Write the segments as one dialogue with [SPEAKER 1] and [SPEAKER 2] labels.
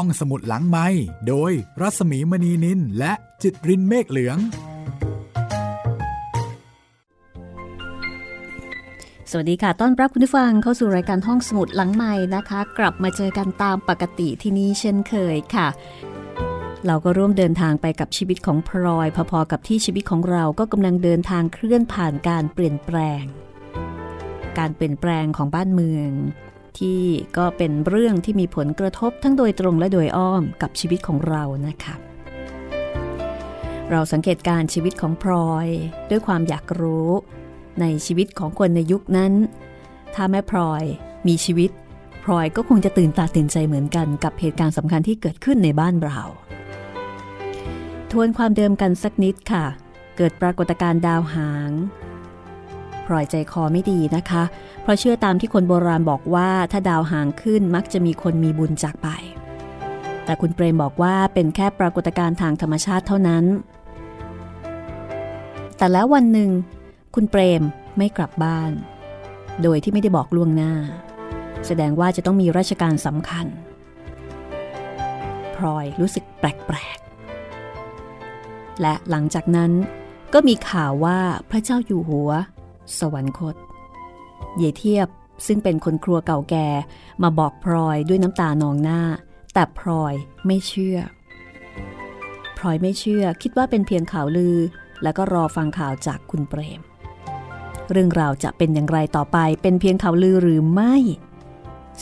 [SPEAKER 1] ห้องสมุดหลังไม้โดยรัสมีมณีนินและจิตรินเมฆเหลือง
[SPEAKER 2] สวัสดีค่ะ ต้อนรับคุณผู้ฟังเข้าสู่รายการห้องสมุดหลังใหม่นะคะ กลับมาเจอกันตามปกติที่นี่เช่นเคยค่ะ เราก็ร่วมเดินทางไปกับชีวิตของพลอย พอๆกับที่ชีวิตของเราก็กำลังเดินทางเคลื่อนผ่านการเปลี่ยนแปลง การเปลี่ยนแปลงของบ้านเมือง ที่ก็เป็นเรื่องที่มีผลกระทบทั้งโดยตรงและโดยอ้อมกับชีวิตของเรานะคะเราสังเกตการชีวิตของพลอย ด้วยความอยากรู้ในชีวิตของคนในยุคนั้น ถ้าแม่พลอยมีชีวิตพลอยก็คงจะตื่นตาตื่นใจเหมือนกันกับเหตุการณ์สำคัญที่เกิดขึ้นในบ้านเราทวนความเดิมกันสักนิดค่ะ เกิดปรากฏการณ์ดาวหาง พลอยใจคอไม่ดีนะคะ เพราะเชื่อตามที่คนโบราณบอกว่าถ้าดาวหางขึ้นมักจะมีคนมีบุญจากไป แต่คุณเปรมบอกว่าเป็นแค่ปรากฏการณ์ทางธรรมชาติเท่านั้น แต่แล้ววันหนึ่ง คุณเปรมไม่กลับบ้าน โดยที่ไม่ได้บอกล่วงหน้า แสดงว่าจะต้องมีราชการสำคัญพลอยรู้สึกแปลกๆ และหลังจากนั้นก็มีข่าวว่าพระเจ้าอยู่หัว สวรรคต เยเทียบซึ่งเป็นคนครัวเก่าแก่มาบอกพลอยด้วยน้ำตานองหน้า แต่พลอยไม่เชื่อพลอยไม่เชื่อคิดว่าเป็นเพียงข่าวลือ แล้วก็รอฟังข่าวจากคุณเปรม เรื่องราวจะเป็นอย่างไรต่อไปเป็นเพียงข่าวลือหรือไม่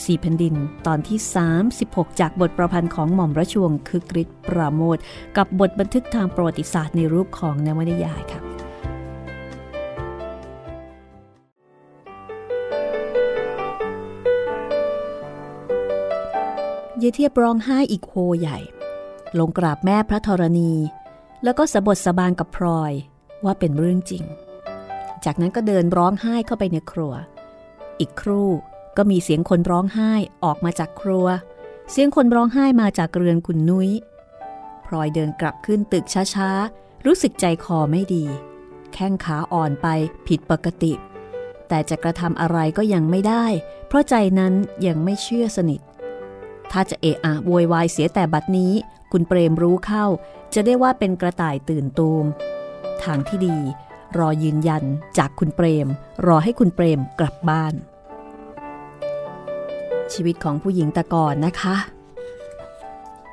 [SPEAKER 2] สี่แผ่นดินตอนที่ 36 จากบทประพันธ์ของหม่อมราชวงศ์คึกฤทธิ์ปราโมทกับบทบันทึกทางประวัติศาสตร์ในรูปของนวนิยายค่ะ เยเทียบร้องไห้อีกโฮใหญ่ ลงกราบแม่พระธรณี แล้วก็สะบดสะบานกับพลอยว่าเป็นเรื่องจริง จากนั้นก็เดินร้องไห้เข้าไปในครัว อีกครู่ก็มีเสียงคนร้องไห้ออกมาจากครัว เสียงคนร้องไห้มาจากเรือนคุณนุย้ยพลอยเดินกลับขึ้นตึกช้าๆ รู้สึกใจคอไม่ดี แข้งขาอ่อนไปผิดปกติ แต่จะกระทำอะไรก็ยังไม่ได้ เพราะใจนั้นยังไม่เชื่อสนิท ถ้าจะเอะอะโวยวายเสียแต่บัดนี้ คุณเปรมรู้เข้า จะได้ว่าเป็นกระต่ายตื่นตูม ทางที่ดี รอยืนยันจากคุณเปรม รอให้คุณเปรมกลับบ้าน ชีวิตของผู้หญิงต่ก่อนนะคะ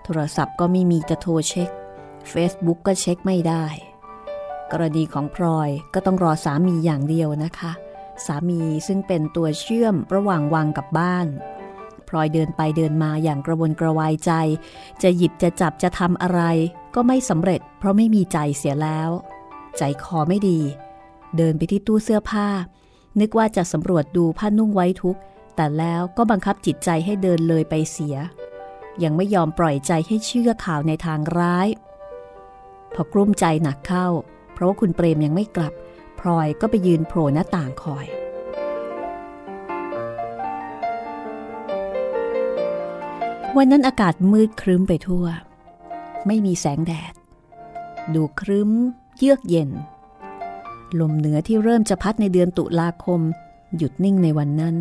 [SPEAKER 2] โทรศัพท์ก็ไม่มีจะโทรเช็ค Facebook ก็เช็คไม่ได้ กรณีของพลอยก็ต้องรอสามีอย่างเดียวนะคะ สามีซึ่งเป็นตัวเชื่อมระหว่างวังกับบ้าน ลอยเดินไปเดินมาอย่างกระวนกระวายใจ จะหยิบจะจับจะทำอะไร ก็ไม่สำเร็จ เพราะไม่มีใจเสียแล้ว ใจคอไม่ดี เดินไปที่ตู้เสื้อผ้า นึกว่าจะสำรวจดูผ้านุ่งไว้ทุก แต่แล้วก็บังคับจิตใจให้เดินเลยไปเสีย ยังไม่ยอมปล่อยใจให้เชื่อข่าวในทางร้าย พอกลุ้มใจหนักเข้า เพราะว่าคุณเปรมยังไม่กลับพลอยก็ไปยืนโผล่หน้าต่างคอย วันนั้นอากาศมืดครึ้มไปทั่ว ไม่มีแสงแดด ดูครึ้ม เยือกเย็น ลมเหนือที่เริ่มจะพัดในเดือนตุลาคม หยุดนิ่งในวันนั้น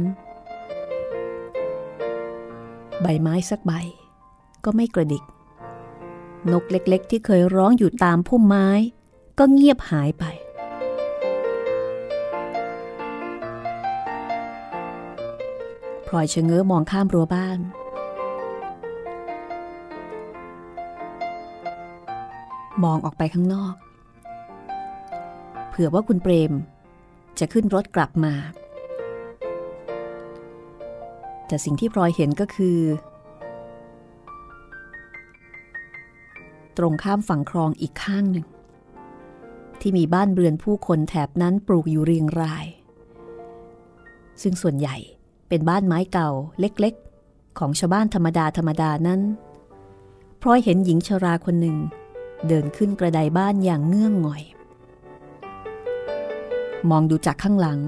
[SPEAKER 2] ใบไม้สักใบ ก็ไม่กระดิก นกเล็กๆ ที่เคยร้องอยู่ตามพุ่มไม้ ก็เงียบหายไป พลอยชะเง้อมองข้ามรั้วบ้าน มองออกไปข้างนอก เผื่อว่าคุณเปรม จะขึ้นรถกลับมา แต่สิ่งที่พลอยเห็นก็คือ ตรงข้ามฝั่งคลองอีกข้างหนึ่ง ที่มีบ้านเรือนผู้คนแถบนั้นปลูกอยู่เรียงราย ซึ่งส่วนใหญ่เป็นบ้านไม้เก่าเล็กๆ ของชาวบ้านธรรมดาธรรมดานั้นพลอยเห็นหญิงชราคนหนึ่ง เดินขึ้นกระไดบ้านอย่างเงื่องหงอย มองดูจากข้างหลัง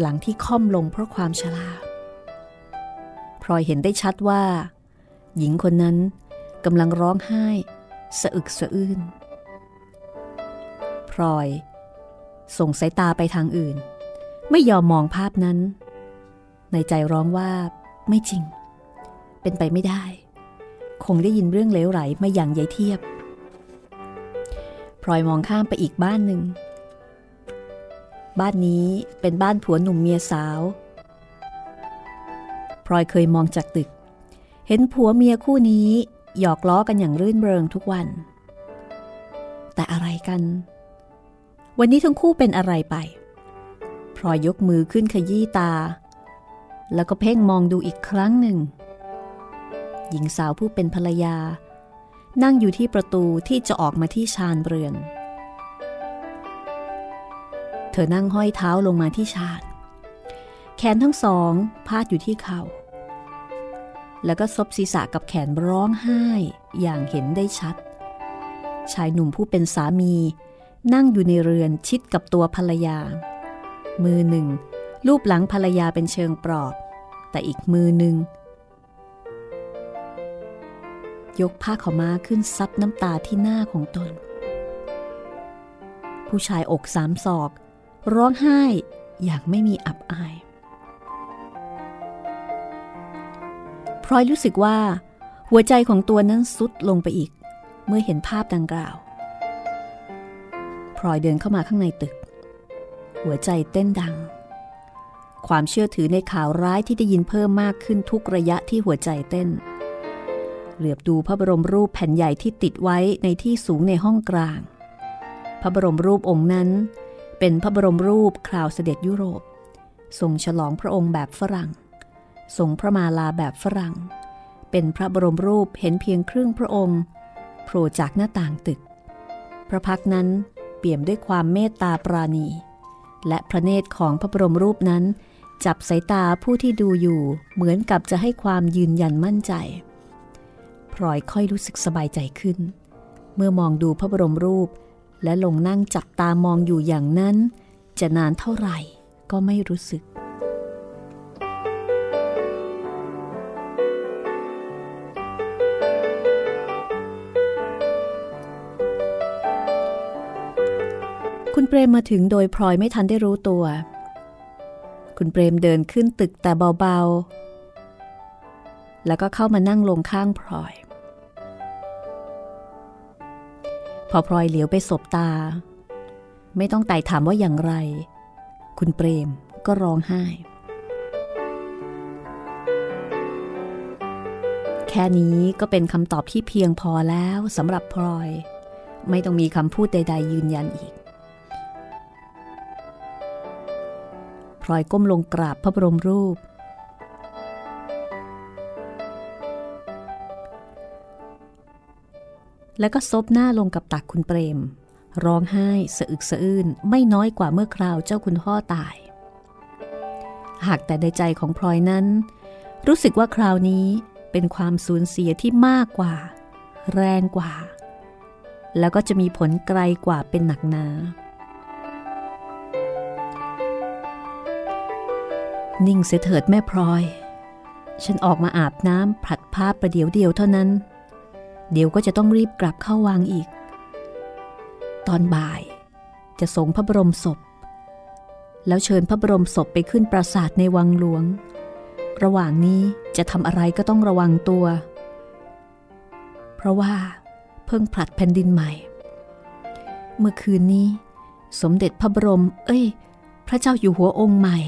[SPEAKER 2] หลังที่ค่อมลงเพราะความชราพลอยเห็นได้ชัดว่า หญิงคนนั้นกำลังร้องไห้ สะอึกสะอื้นพลอย ส่งสายตาไปทางอื่น ไม่ยอมมองภาพนั้น ในใจร้องว่าไม่จริง เป็นไปไม่ได้ คงได้ยินเรื่องเลวไหลมาอย่างยายเทียบพลอยมองข้ามไปอีกบ้านหนึ่ง บ้านนี้เป็นบ้านผัวหนุ่มเมียสาวพลอยเคยมองจากตึก เห็นผัวเมียคู่นี้หยอกล้อกันอย่างรื่นเริงทุกวัน แต่อะไรกัน วันนี้ทั้งคู่เป็นอะไรไปพลอยยกมือขึ้นขยี้ตา แล้วก็เพ่งมองดูอีกครั้งหนึ่ง หญิงสาวผู้เป็นภรรยา นั่งอยู่ที่ประตูที่จะออกมาที่ชานเรือน เธอนั่งห้อยเท้าลงมาที่ชานแขนทั้งสองพาดอยู่ที่เขา่า แล้วก็ซบศีรษะกับแขนร้องไห้อย่างเห็นได้ชัด ชายหนุ่มผู้เป็นสามี นั่งอยู่ในเรือนชิดกับตัวภรรยา มือหนึ่งลูบหลังภรรยาเป็นเชิงปลอบ แต่อีกมือหนึ่ง ยกผ้าขาม้าขึ้นซับน้ำตาที่หน้าของตน ผู้ชายอกสามศอก ร้องไห้อย่างไม่มีอับอายพลอยรู้สึกว่า หัวใจของตัวนั้นซุดลงไปอีก เมื่อเห็นภาพดังกล่าวพลอยเดินเข้ามาข้างในตึก หัวใจเต้นดัง ความเชื่อถือในข่าวร้ายที่ได้ยินเพิ่มมากขึ้นทุกระยะที่หัวใจเต้น เหลือบดูพระบรมรูปแผ่นใหญ่ที่ติดไว้ในที่สูงในห้องกลาง พระบรมรูปองค์นั้น เป็นพระบรมรูปคราวเสด็จยุโรป ทรงฉลองพระองค์แบบฝรั่ง ทรงพระมาลาแบบฝรั่ง เป็นพระบรมรูปเห็นเพียงครึ่งพระองค์โผล่จากหน้าต่างตึก พระพักนั้นเปี่ยมด้วยความเมตตาปราณี และพระเนตรของพระบรมรูปนั้น จับสายตาผู้ที่ดูอยู่เหมือนกับจะให้ความยืนยันมั่นใจ พลอยค่อยรู้สึกสบายใจขึ้น เมื่อมองดูพระบรมรูป และลงนั่งจับตามองอยู่อย่างนั้น จะนานเท่าไหร่ก็ไม่รู้สึก คุณเปรมมาถึงโดยพลอยไม่ทันได้รู้ตัว คุณเปรมเดินขึ้นตึกแต่เบาๆแล้วก็เข้ามานั่งลงข้างพลอย พอพลอยเหลียวไปสบตา ไม่ต้องไต่ถามว่าอย่างไร คุณเปรมก็ร้องไห้ แค่นี้ก็เป็นคำตอบที่เพียงพอแล้วสำหรับพลอย ไม่ต้องมีคำพูดใด ๆ ยืนยันอีกพลอยก้มลงกราบพระบรมรูป แล้วก็ซบหน้าลงกับตักคุณเปรม ร้องไห้สะอึกสะอื้นไม่น้อยกว่าเมื่อคราวเจ้าคุณพ่อตาย หากแต่ในใจของพลอยนั้น รู้สึกว่าคราวนี้เป็นความสูญเสียที่มากกว่า แรงกว่า แล้วก็จะมีผลไกลกว่าเป็นหนักหนานิ่งเสียเถิดแม่พลอย ฉันออกมาอาบน้ำผัดผ้าประเดี๋ยวเดียวเท่านั้น เดี๋ยวก็จะต้องรีบกลับเข้าวังอีก ตอนบ่ายจะส่งพระบรมศพ แล้วเชิญพระบรมศพไปขึ้นปราสาทในวังหลวง ระหว่างนี้จะทำอะไรก็ต้องระวังตัว เพราะว่าเพิ่งผลัดแผ่นดินใหม่ เมื่อคืนนี้ สมเด็จพระบรม เอ้ย พระเจ้าอยู่หัวองค์ใหม่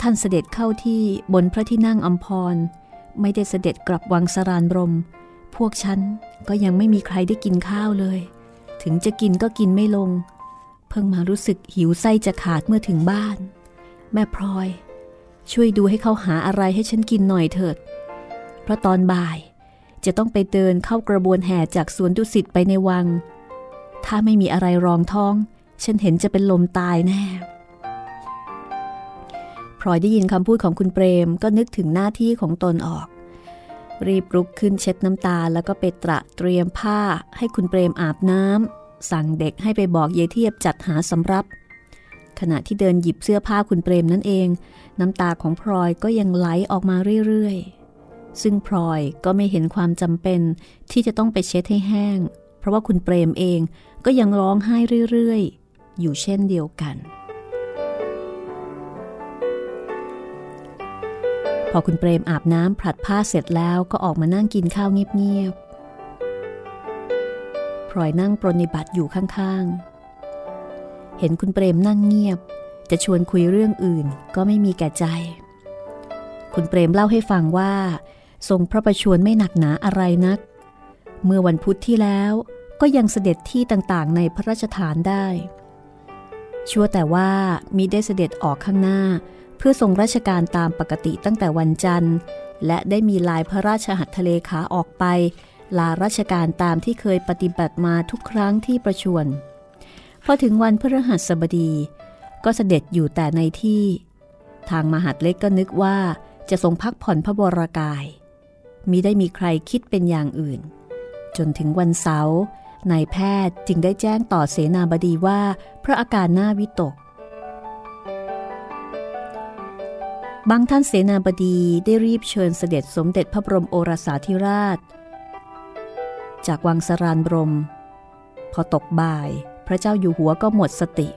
[SPEAKER 2] ท่านเสด็จเข้าที่บนพระที่นั่งอัมพร ไม่ได้เสด็จกลับวังสรานบรม พวกฉันก็ยังไม่มีใครได้กินข้าวเลย ถึงจะกินก็กินไม่ลง เพิ่งมารู้สึกหิวไส้จะขาดเมื่อถึงบ้าน แม่พลอย ช่วยดูให้เขาหาอะไรให้ฉันกินหน่อยเถิด เพราะตอนบ่ายจะต้องไปเดินเข้ากระบวนแห่จากสวนดุสิตไปในวัง ถ้าไม่มีอะไรรองท้อง ฉันเห็นจะเป็นลมตายแน่ พลอยได้ยินคำพูดของคุณเปรมก็นึกถึงหน้าที่ของตนออก รีบรุกขึ้นเช็ดน้ำตาแล้วก็ไปตระเตรียมผ้าให้คุณเปรมอาบน้ำสั่งเด็กให้ไปบอกเยเทียบจัดหาสำรับ ขณะที่เดินหยิบเสื้อผ้าคุณเปรมนั่นเอง น้ำตาของพลอยก็ยังไหลออกมาเรื่อยๆ ซึ่งพลอยก็ไม่เห็นความจำเป็นที่จะต้องไปเช็ดให้แห้ง เพราะว่าคุณเปรมเองก็ยังร้องไห้เรื่อยๆ อยู่เช่นเดียวกัน พอคุณเปรมอาบน้ำผลัดผ้าเสร็จแล้วก็ออกมานั่งกินข้าวเงียบๆพลอยนั่งปรนิบัติอยู่ข้างๆ เห็นคุณเปรมนั่งเงียบ จะชวนคุยเรื่องอื่นก็ไม่มีแก่ใจ คุณเปรมเล่าให้ฟังว่า ทรงพระประชวรไม่หนักหนาอะไรนัก เมื่อวันพุธที่แล้วก็ยังเสด็จที่ต่างๆ ในพระราชฐานได้ ชั่วแต่ว่ามิได้เสด็จออกข้างหน้า เพื่อทรงราชการตามปกติตั้งแต่วันจันทร์ และได้มีลายพระราชหัตถเลขาออกไป ลาราชการตามที่เคยปฏิบัติมาทุกครั้งที่ประชวรพอถึงวันพฤหัสบดี ก็เสด็จอยู่แต่ในที่ ทางมหาดเล็กก็นึกว่าจะทรงพักผ่อนพระบรากาย มิได้มีใครคิดเป็นอย่างอื่น จนถึงวันเสาร์นายแพทย์จึงได้แจ้งต่อเสนาบดีว่าพระอาการหน่าวิตก บางท่านเสนาบดีได้รีบเชิญเสด็จสมเด็จพระบรมโอรสาธิราช จากวังสรานบรม พอตกบ่าย พระเจ้าอยู่หัวก็หมดสติ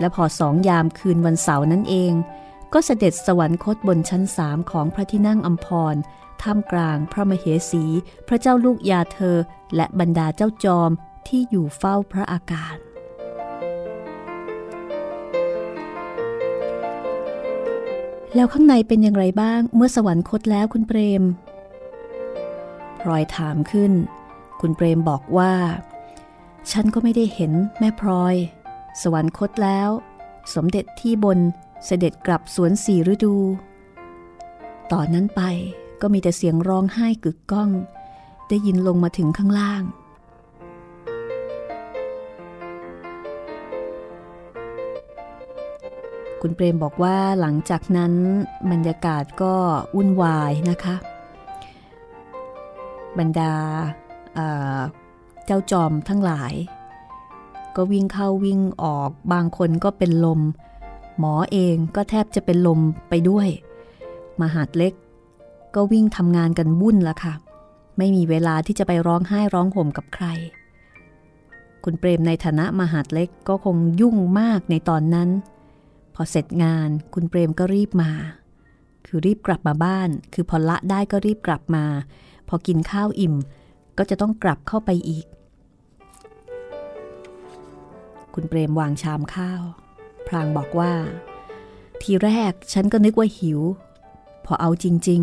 [SPEAKER 2] และพอสองยามคืนวันเสาร์นั่นเอง ก็เสด็จสวรรคตบนชั้นสามของพระที่นั่งอัมพรท่ามกลางพระมเหสี พระเจ้าลูกยาเธอ และบรรดาเจ้าจอมที่อยู่เฝ้าพระอากาศ แล้วข้างในเป็นอย่างไรบ้างเมื่อสวรรคตแล้วคุณเปรมพลอยถามขึ้น คุณเปรมบอกว่า ฉันก็ไม่ได้เห็นแม่พลอย สวรรคตแล้ว สมเด็จที่บนเสด็จกลับสวนสีฤดู ต่อนนั้นไปก็มีแต่เสียงร้องไห้กึกก้อง ได้ยินลงมาถึงข้างล่าง คุณเปรมบอกว่าหลังจากนั้นบรรยากาศก็วุ่นวายนะคะ บรรดาเจ้าจอมทั้งหลาย ก็วิ่งเข้าวิ่งออกบางคนก็เป็นลม หมอเองก็แทบจะเป็นลมไปด้วย มหาดเล็ก ก็วิ่งทำงานกันวุ่นละค่ะ ไม่มีเวลาที่จะไปร้องไห้ร้องห่มกับใคร คุณเปรมในฐานะมหาดเล็กก็คงยุ่งมากในตอนนั้น อเสร็จงานคุณเปรมก็รีบมา คือรีบกลับมาบ้าน คือพอละได้ก็รีบกลับมา พอกินข้าวอิ่ม ก็จะต้องกลับเข้าไปอีก คุณเปรมวางชามข้าวพรางบอกว่า ทีแรกฉันก็นึกว่าหิว พอเอาจริง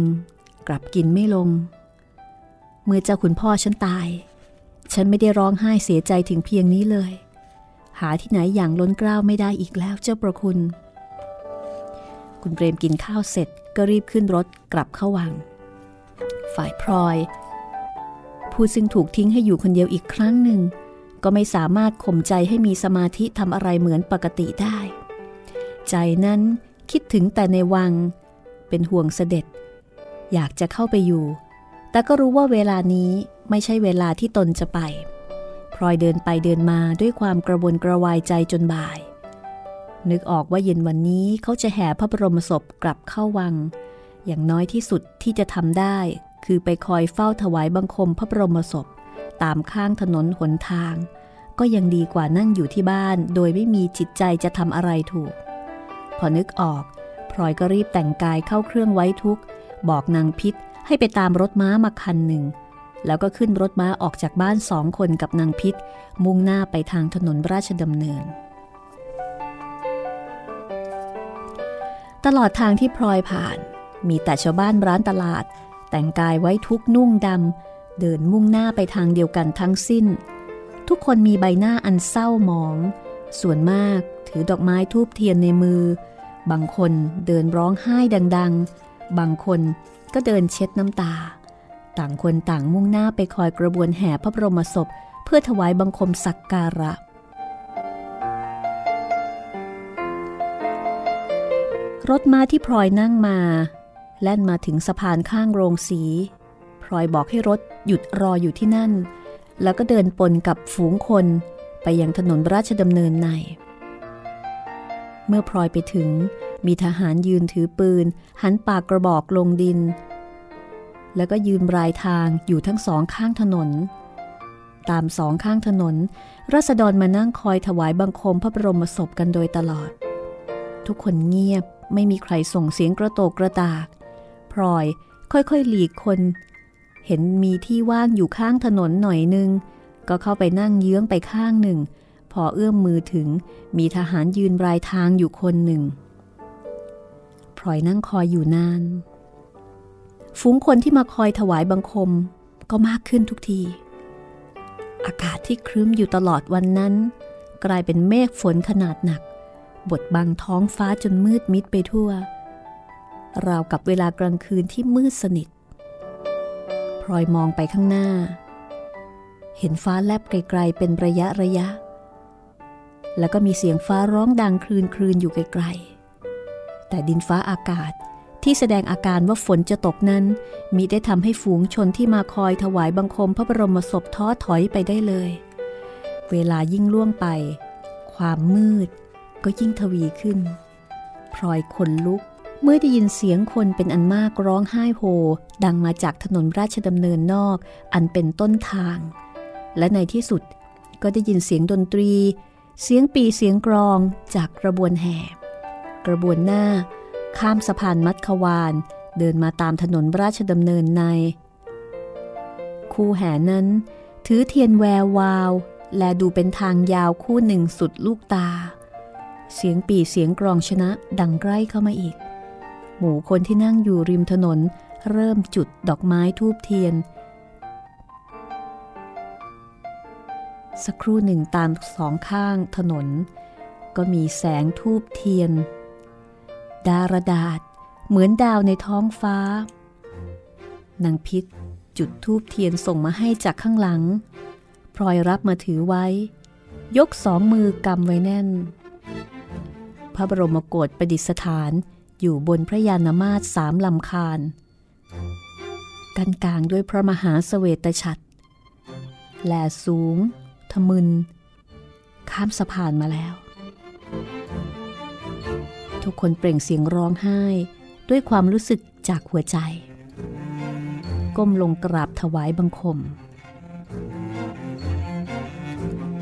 [SPEAKER 2] กลับกินไม่ลง เมื่อเจ้าคุณพ่อฉันตาย ฉันไม่ได้ร้องไห้เสียใจถึงเพียงนี้เลยหาที่ไหนอย่างล้นกล้าวไม่ได้อีกแล้วเจ้าประคุณ คุณเปรมกินข้าวเสร็จก็รีบขึ้นรถกลับเข้าวัง ฝ่ายพลอย ผู้ซึ่งถูกทิ้งให้อยู่คนเดียวอีกครั้งหนึ่ง ก็ไม่สามารถข่มใจให้มีสมาธิทำอะไรเหมือนปกติได้ ใจนั้นคิดถึงแต่ในวัง เป็นห่วงเสด็จ อยากจะเข้าไปอยู่ แต่ก็รู้ว่าเวลานี้ไม่ใช่เวลาที่ตนจะไปพลอยเดินไปเดินมาด้วยความกระวนกระวายใจจนบ่าย นึกออกว่าเย็นวันนี้เขาจะแห่พระบรมศพกลับเข้าวัง อย่างน้อยที่สุดที่จะทำได้ คือไปคอยเฝ้าถวายบังคมพระบรมศพ ตามข้างถนนหนทาง ก็ยังดีกว่านั่งอยู่ที่บ้าน โดยไม่มีจิตใจจะทำอะไรถูก พอนึกออกพลอยก็รีบแต่งกายเข้าเครื่องไว้ทุก บอกนางพิษให้ไปตามรถม้ามาคันหนึ่ง แล้วก็ขึ้นรถม้าออกจากบ้านสองคนกับนางพิษ มุ่งหน้าไปทางถนนราชดำเนิน ตลอดทางที่พลอยผ่าน มีแต่ชาวบ้านร้านตลาด แต่งกายไว้ทุกนุ่งดำเดินมุ่งหน้าไปทางเดียวกันทั้งสิ้น ทุกคนมีใบหน้าอันเศร้าหมอง ส่วนมากถือดอกไม้ทูบเทียนในมือ บางคนเดินร้องไห้ดัง ๆ บางคนก็เดินเช็ดน้ำตา ต่างคนต่างมุ่งหน้าไปคอยกระบวนแห่พระบรมศพ เพื่อถวายบังคมสักการะ รถม้าที่พลอยนั่งมา แล่นมาถึงสะพานข้างโรงสี พลอยบอกให้รถหยุดรออยู่ที่นั่น แล้วก็เดินปนกับฝูงคนไปยังถนนราชดำเนินใน เมื่อพลอยไปถึงมีทหารยืนถือปืน หันปากกระบอกลงดิน แล้วก็ยืนรายทางอยู่ทั้งสองข้างถนน ตามสองข้างถนนรัษฎรมานั่งคอยถวายบังคมพระบรมศพกันโดยตลอด ทุกคนเงียบ ไม่มีใครส่งเสียงกระโตกกระตาก พลอยค่อยๆหลีกคน เห็นมีที่ว่างอยู่ข้างถนนหน่อยนึง ก็เข้าไปนั่งเยื้องไปข้างหนึ่ง พอเอื้อมมือถึงมีทหารยืนปลายทางอยู่คนหนึ่ง พลอยนั่งคอยอยู่นาน ฝูงคนที่มาคอยถวายบังคมก็มากขึ้นทุกที อากาศที่ครึ้มอยู่ตลอดวันนั้น กลายเป็นเมฆฝนขนาดหนัก บดบังท้องฟ้าจนมืดมิดไปทั่ว ราวกับเวลากลางคืนที่มืดสนิท พลอยมองไปข้างหน้า เห็นฟ้าแลบไกลๆเป็นระยะระยะ แล้วก็มีเสียงฟ้าร้องดังคลืนคลืนอยู่ไกลๆ แต่ดินฟ้าอากาศที่แสดงอาการว่าฝนจะตกนั้น มิได้ทำให้ฝูงชนที่มาคอยถวายบังคมพระบรมศพท้อถอยไปได้เลย เวลายิ่งล่วงไป ความมืด ก็ยิ่งทวีขึ้น พลอยขนลุกเมื่อได้ยินเสียงคนเป็นอันมากร้องไห้โฮ ดังมาจากถนนราชดำเนินนอกอันเป็นต้นทาง และในที่สุดก็ได้ยินเสียงดนตรี เสียงปีเสียงกรองจากกระบวนแห่กระบวนหน้า ข้ามสะพานมัดควาน เดินมาตามถนนราชดำเนินใน คู่แห่นั้น ถือเทียนแวววาว และดูเป็นทางยาวคู่หนึ่งสุดลูกตา เสียงปีเสียงกรองชนะดังใกล้เข้ามาอีก หมู่คนที่นั่งอยู่ริมถนน เริ่มจุดดอกไม้ทูบเทียน สักครู่หนึ่งตามสองข้างถนน ก็มีแสงทูบเทียน ดารดาษเหมือนดาวในท้องฟ้านางพิษจุดทูบเทียนส่งมาให้จากข้างหลังพลอยรับมาถือไว้ ยกสองมือกำไว้แน่น พระบรมโกศประดิษฐานอยู่บนพระยานมาตสามลำคาญกันกลางด้วยพระมหาสเสวตฉัตรแลสูง ทมึน ข้ามสะพานมาแล้ว ทุกคนเปล่งเสียงร้องไห้ด้วยความรู้สึกจากหัวใจ ก้มลงกราบถวายบังคม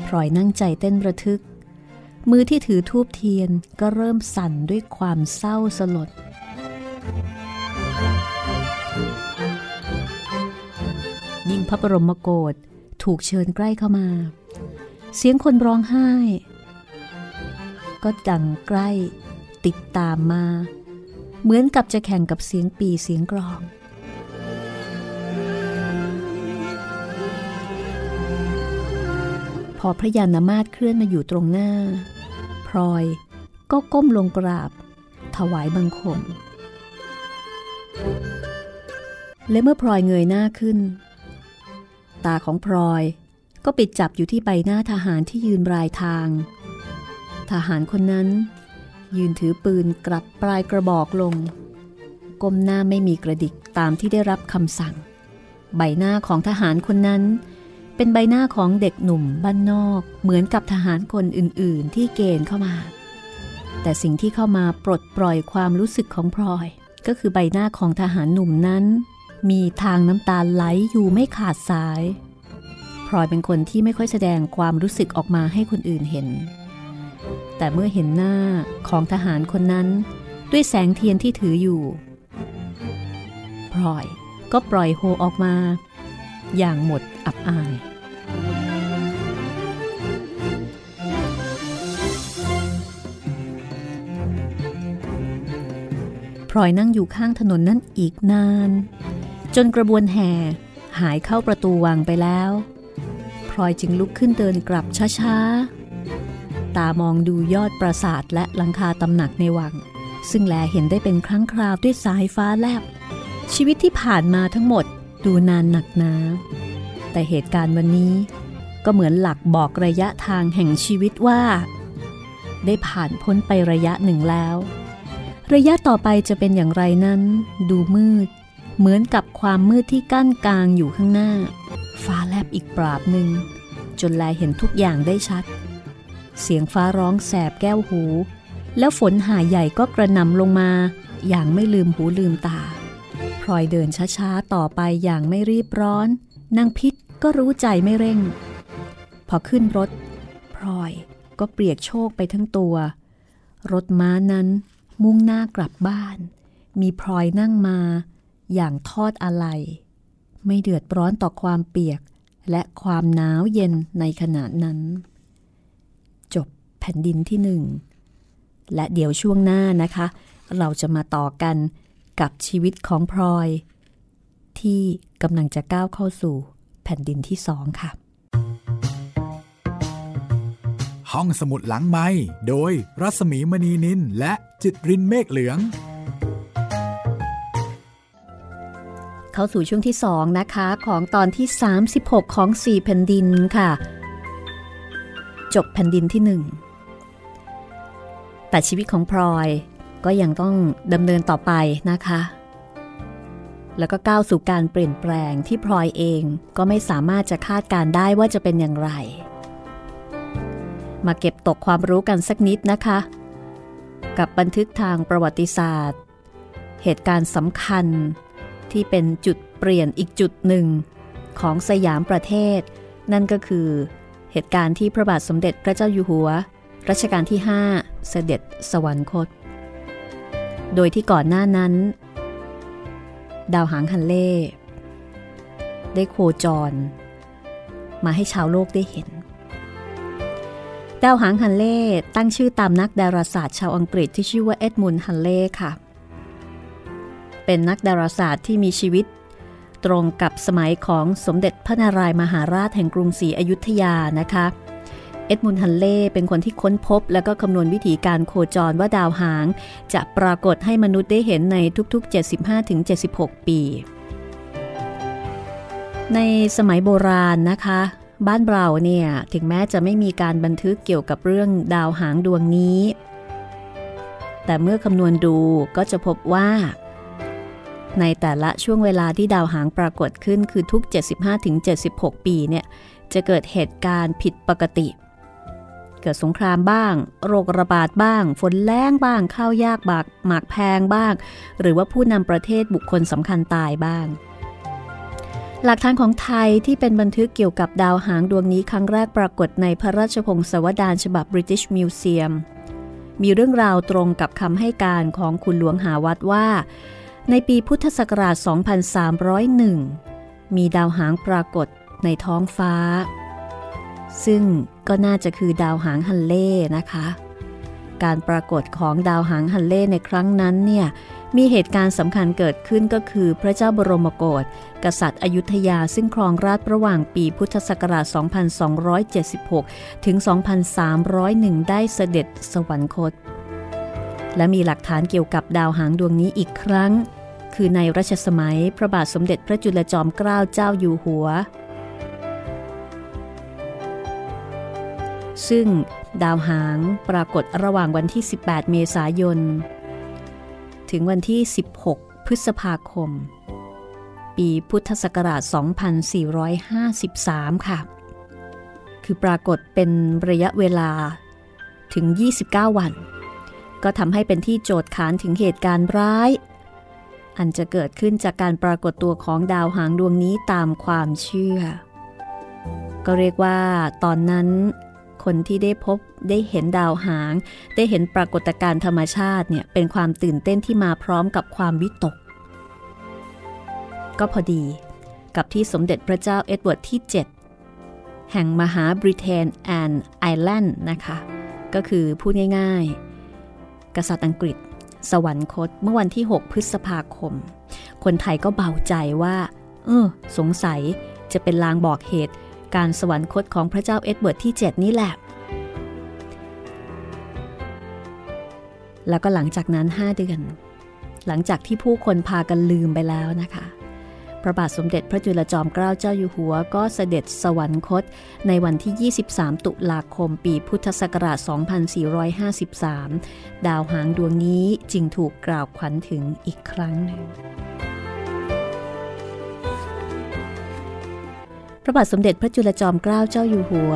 [SPEAKER 2] พลอยนั่งใจเต้นระทึก มือที่ถือทูบเทียนก็เริ่มสั่นด้วยความเศร้าสลด ยิ่งพระบรมโกศถูกเชิญใกล้เข้ามา เสียงคนร้องไห้ ก็ดังใกล้ติดตามมา เหมือนกับจะแข่งกับเสียงปีเสียงกรองพอพระยานามาตเคลื่อนมาอยู่ตรงหน้า ลอย ก็ก้มลงกราบ ถวายบังคม และเมื่อพลอยเงยหน้าขึ้น ตาของพลอยก็ปิดจับอยู่ที่ใบหน้าทหารที่ยืนรายทาง ทหารคนนั้น ยืนถือปืนกลับปลายกระบอกลง ก้มหน้าไม่มีกระดิกตามที่ได้รับคำสั่ง ใบหน้าของทหารคนนั้น เป็นใบหน้าของเด็กหนุ่มบ้านนอกเหมือนกับทหารคนอื่นๆ ที่เกณฑ์เข้ามา แต่สิ่งที่เข้ามาปลดปล่อยความรู้สึกของพลอย ก็คือใบหน้าของทหารหนุ่มนั้น มีทางน้ำตาไหลอยู่ไม่ขาดสายพลอยเป็นคนที่ไม่ค่อยแสดงความรู้สึกออกมาให้คนอื่นเห็น แต่เมื่อเห็นหน้าของทหารคนนั้นด้วยแสงเทียนที่ถืออยู่พลอยก็ปล่อยโฮออกมา อย่างหมดอับอาย พลอยนั่งอยู่ข้างถนนนั้นอีกนาน จนกระบวนแห่หายเข้าประตูวังไปแล้ว พลอยจึงลุกขึ้นเดินกลับช้าๆ ตามองดูยอดปราสาทและหลังคาตำหนักในวัง ซึ่งแลเห็นได้เป็นครั้งคราวด้วยสายฟ้าแลบชีวิตที่ผ่านมาทั้งหมด ดูนานหนักหนา แต่เหตุการณ์วันนี้ก็เหมือนหลักบอกระยะทางแห่งชีวิตว่า ได้ผ่านพ้นไประยะหนึ่งแล้ว ระยะต่อไปจะเป็นอย่างไรนั้น ดูมืด เหมือนกับความมืดที่กั้นกลางอยู่ข้างหน้า ฟ้าแลบอีกปราบหนึ่ง จนแลเห็นทุกอย่างได้ชัด เสียงฟ้าร้องแสบแก้วหู แล้วฝนหาใหญ่ก็กระนำลงมาอย่างไม่ลืมหูลืมตา ลอยเดินช้าๆ ต่อไปอย่างไม่รีบร้อน นางพิษก็รู้ใจไม่เร่ง พอขึ้นรถพลอยก็เปียกโชกไปทั้งตัว รถม้านั้นมุ่งหน้ากลับบ้าน มีพลอยนั่งมาอย่างทอดอะไรไม่เดือดร้อนต่อความเปียกและความหนาวเย็นในขณะนั้น จบแผ่นดินที่หนึ่ง และเดี๋ยวช่วงหน้านะคะ เราจะมาต่อกัน กับชีวิตของพลอย ที่กำลังจะก้าวเข้าสู่แผ่นดินที่สองค่ะ
[SPEAKER 1] ห้องสมุดหลังไม้โดยรัสมีมณีนินและจิตรินเมฆเหลือง
[SPEAKER 2] เข้าสู่ช่วงที่สองนะคะของตอนที่ 36 ของ 4 แผ่นดินค่ะ จบแผ่นดินที่หนึ่งแต่ชีวิตของพลอย ก็ยังต้องดำเนินต่อไปนะคะ แล้วก็ก้าวสู่การเปลี่ยนแปลงที่พลอยเองก็ไม่สามารถจะคาดการได้ว่าจะเป็นอย่างไร มาเก็บตกความรู้กันสักนิดนะคะ กับบันทึกทางประวัติศาสตร์ เหตุการณ์สำคัญที่เป็นจุดเปลี่ยนอีกจุดหนึ่งของสยามประเทศ นั่นก็คือเหตุการณ์ที่พระบาทสมเด็จพระเจ้าอยู่หัว รัชกาลที่ 5 เสด็จสวรรคต โดยที่ก่อนหน้านั้น ดาวหางฮันเล่ ได้โคจร มาให้ชาวโลกได้เห็น ดาวหางฮันเล่ตั้งชื่อตามนักดาราศาสตร์ชาวอังกฤษที่ชื่อว่าเอ็ดมุนฮันเล่ค่ะ เป็นนักดาราศาสตร์ที่มีชีวิตตรงกับสมัยของสมเด็จพระนารายมหาราชแห่งกรุงศรีอยุธยานะคะ เอ็ดมุนฮันเล่เป็นคนที่ค้นพบ และก็คำนวณวิธีการโคจรว่าดาวหาง จะปรากฏให้มนุษย์ได้เห็นในทุกๆ 75-76 ปี ในสมัยโบราณนะคะ บ้านเราเนี่ยถึงแม้จะไม่มีการบันทึกเกี่ยวกับเรื่องดาวหางดวงนี้ แต่เมื่อคำนวณดูก็จะพบว่าในแต่ละช่วงเวลาที่ดาวหางปรากฏขึ้นคือทุก 75-76 ปีเนี่ย จะเกิดเหตุการณ์ผิดปกติ เกิดสงครามบ้าง โรคระบาดบ้าง ฝนแรงบ้าง ข้าวยากบากหมากแพงบ้าง หรือว่าผู้นำประเทศบุคคลสำคัญตายบ้าง หลักฐานของไทยที่เป็นบันทึกเกี่ยวกับดาวหางดวงนี้ครั้งแรกปรากฏในพระราชพงศาวดารฉบับ British Museum มีเรื่องราวตรงกับคำให้การของคุณหลวงหาวัดว่า ในปีพุทธศักราช 2301 มีดาวหางปรากฏในท้องฟ้า ซึ่งก็น่าจะคือดาวหางฮันเล่นะคะ การปรากฏของดาวหางฮันเล่ในครั้งนั้นเนี่ยมีเหตุการณ์สำคัญเกิดขึ้นก็คือพระเจ้าบรมโกศกษัตริย์อยุธยาซึ่งครองราชระหว่างปีพุทธศักราช 2276 ถึง 2301 ได้เสด็จสวรรคต และมีหลักฐานเกี่ยวกับดาวหางดวงนี้อีกครั้ง คือในรัชสมัยพระบาทสมเด็จพระจุลจอมเกล้าเจ้าอยู่หัว ซึ่งดาวหางปรากฏระหว่างวันที่ 18 เมษายน ถึงวันที่ 16 พฤษภาคม ปีพุทธศักราช 2453 ค่ะ คือปรากฏเป็นระยะเวลาถึง 29 วัน ก็ทำให้เป็นที่โจทย์ขานถึงเหตุการณ์ร้าย อันจะเกิดขึ้นจากการปรากฏตัวของดาวหางดวงนี้ตามความเชื่อ ก็เรียกว่าตอนนั้น คนที่ได้พบได้เห็นดาวหาง ได้เห็นปรากฏการณ์ธรรมชาติเนี่ยเป็นความตื่นเต้นที่มาพร้อมกับความวิตก ก็พอดี กับที่สมเด็จพระเจ้าเอ็ดเวิร์ดที่ 7 แห่งมหาบริเตน and ไอร์แลนด์นะคะ ก็คือพูดง่ายๆ กษัตริย์อังกฤษ สวรรคตเมื่อวันที่ 6 พฤษภาคม คนไทยก็เบาใจว่า เออสงสัยจะเป็นลางบอกเหตุ การสวรรคตของพระเจ้าเอ็ดเวิร์ดที่ 7 นี่แหละ แล้วก็หลังจากนั้น 5 เดือน หลังจากที่ผู้คนพากันลืมไปแล้วนะคะ พระบาทสมเด็จพระจุลจอมเกล้าเจ้าอยู่หัว ก็เสด็จสวรรคตในวันที่ 23 ตุลาคมปีพุทธศักราช 2453 ดาวหางดวงนี้จึงถูกกล่าวขวัญถึงอีกครั้งหนึ่ง ระบาทสมเด็จพระจุลจอมเกล้าเจ้าอยู่หัว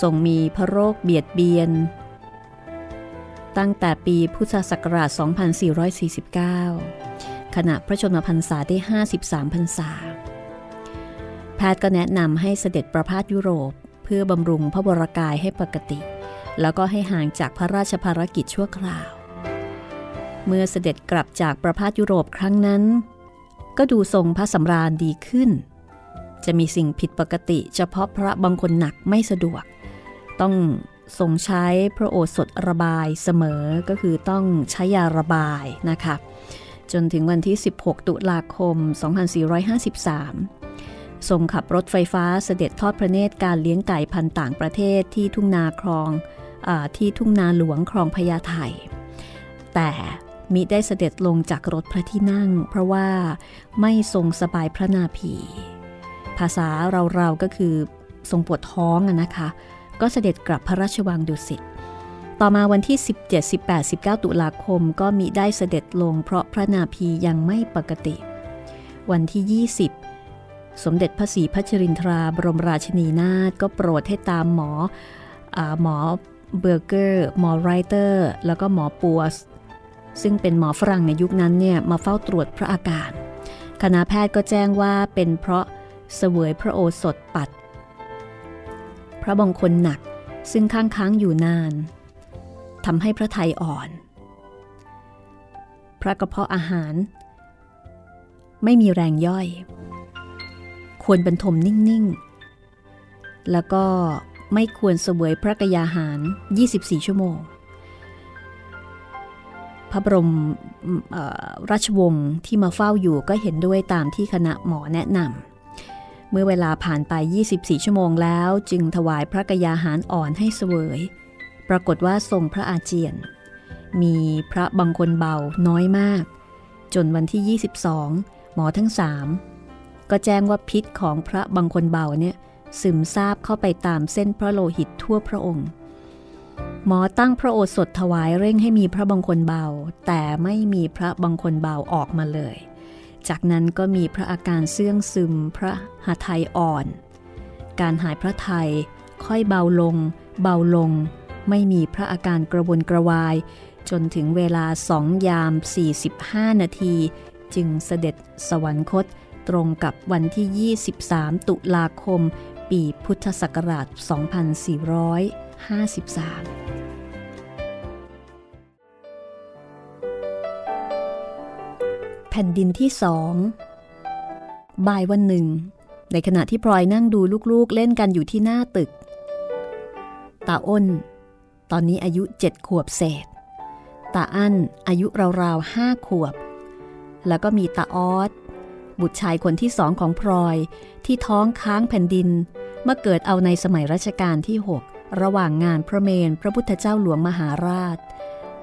[SPEAKER 2] ทรงมีพระโรคเบียดเบียน ตั้งแต่ปีพุทธศักราช 2449 ขณะพระชนมพรรษาได้ 53 พรรษา แพทย์ก็แนะนำให้เสด็จประพาสยุโรป เพื่อบำรุงพระวรากายให้ปกติ แล้วก็ให้ห่างจากพระราชภารกิจชั่วคราว เมื่อเสด็จกลับจากประพาสยุโรปครั้งนั้น ก็ดูทรงพระสำราญดีขึ้น จะมีสิ่งผิดปกติ เฉพาะพระบางคนหนักไม่สะดวก ต้องทรงใช้พระโอสถระบายเสมอก็คือต้องใช้ยาระบายนะคะจนถึงวันที่ 16 ตุลาคม 2453 ทรงขับรถไฟฟ้าเสด็จทอดพระเนตรการเลี้ยงไก่พันต่างประเทศที่ทุ่งนาคลองอที่ทุ่งนาหลวงคลองพญาไทแต่มิได้เสด็จลงจากรถพระที่นั่ง เพราะว่าไม่ทรงสบายพระนาภี ภาษาเราๆก็คือทรงปวดท้องนะคะ ก็เสด็จกลับพระราชวังดุสิตต่อมาวันที่ 17 18 19 ตุลาคมก็มิได้เสด็จลงเพราะพระนาภียังไม่ปกติ วันที่ 20 สมเด็จพระศรีพัชรินทราบรมราชินีนาถก็โปรดให้ตามหมออหมอเบอร์เกอร์ หมอไรเตอร์ แล้วก็หมอปัวสซึ่งเป็นหมอฝรั่งในยุคนั้นเนี่ยมาเฝ้าตรวจพระอาการ คณะแพทย์ก็แจ้งว่าเป็นเพราะ เสวยพระโอสถปัด พระบงคนหนักซึ่งค้างค้างอยู่นานทำให้พระไทยอ่อน พระกระเพาะอาหาร ไม่มีแรงย่อย ควรบรรทมนิ่ง ๆ แล้วก็ไม่ควรเสวยพระกยาหาร 24 ชั่วโมง พระบรมราชวงศ์ที่มาเฝ้าอยู่ก็เห็นด้วยตามที่คณะหมอแนะนำ เมื่อเวลาผ่านไป 24 ชั่วโมงแล้ว จึงถวายพระกยาหารอ่อนให้เสวย ปรากฏว่าทรงพระอาเจียน มีพระบางคนเบาน้อยมาก จนวันที่ 22 หมอทั้งสามก็แจ้งว่าพิษของพระบางคนเบาเนี่ยซึมซาบเข้าไปตามเส้นพระโลหิตทั่วพระองค์ หมอตั้งพระโอสถถวายเร่งให้มีพระบังคนเบา แต่ไม่มีพระบังคนเบาออกมาเลย จากนั้นก็มีพระอาการเสื่องซึมพระหทัยอ่อน การหายพระไทยค่อยเบาลง เบาลง ไม่มีพระอาการกระวนกระวาย จนถึงเวลาสองยาม 45 นาที จึงเสด็จสวรรคตตรงกับวันที่ 23 ตุลาคม ปีพุทธศักราช 2453 ผ่นดินที่สองบ่ายวันหนึ่ง ในขณะที่พลอยนั่งดูลูกๆเล่นกันอยู่ที่หน้าตึก ตาอ้น ตอนนี้อายุเจ็ดขวบเศษ ตาอั้นอายุราวๆห้าขวบ แล้วก็มีตาออสบุตรชายคนที่สองของพลอยที่ท้องค้างแผ่นดินเมื่อเกิดเอาในสมัยรัชกาลที่ 6 ระหว่างงานพระเมนพระพุทธเจ้าหลวงมหาราช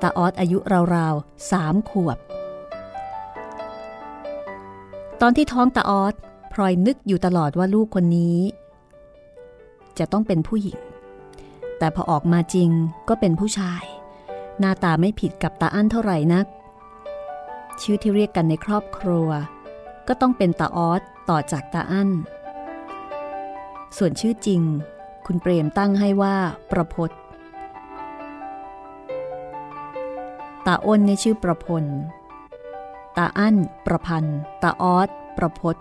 [SPEAKER 2] ตาออสอายุราวๆสามขวบ ตอนที่ท้องตาออสพลอยนึกอยู่ตลอดว่าลูกคนนี้ จะต้องเป็นผู้หญิง แต่พอออกมาจริงก็เป็นผู้ชาย หน้าตาไม่ผิดกับตาอั้นเท่าไหร่นัก ชื่อที่เรียกกันในครอบครัว ก็ต้องเป็นตาออสต่อจากตาอั้น ส่วนชื่อจริง คุณเปรมตั้งให้ว่าประพศตาอ้นในชื่อประพล ตาอั้น ประพันธ์ตาออสประพศ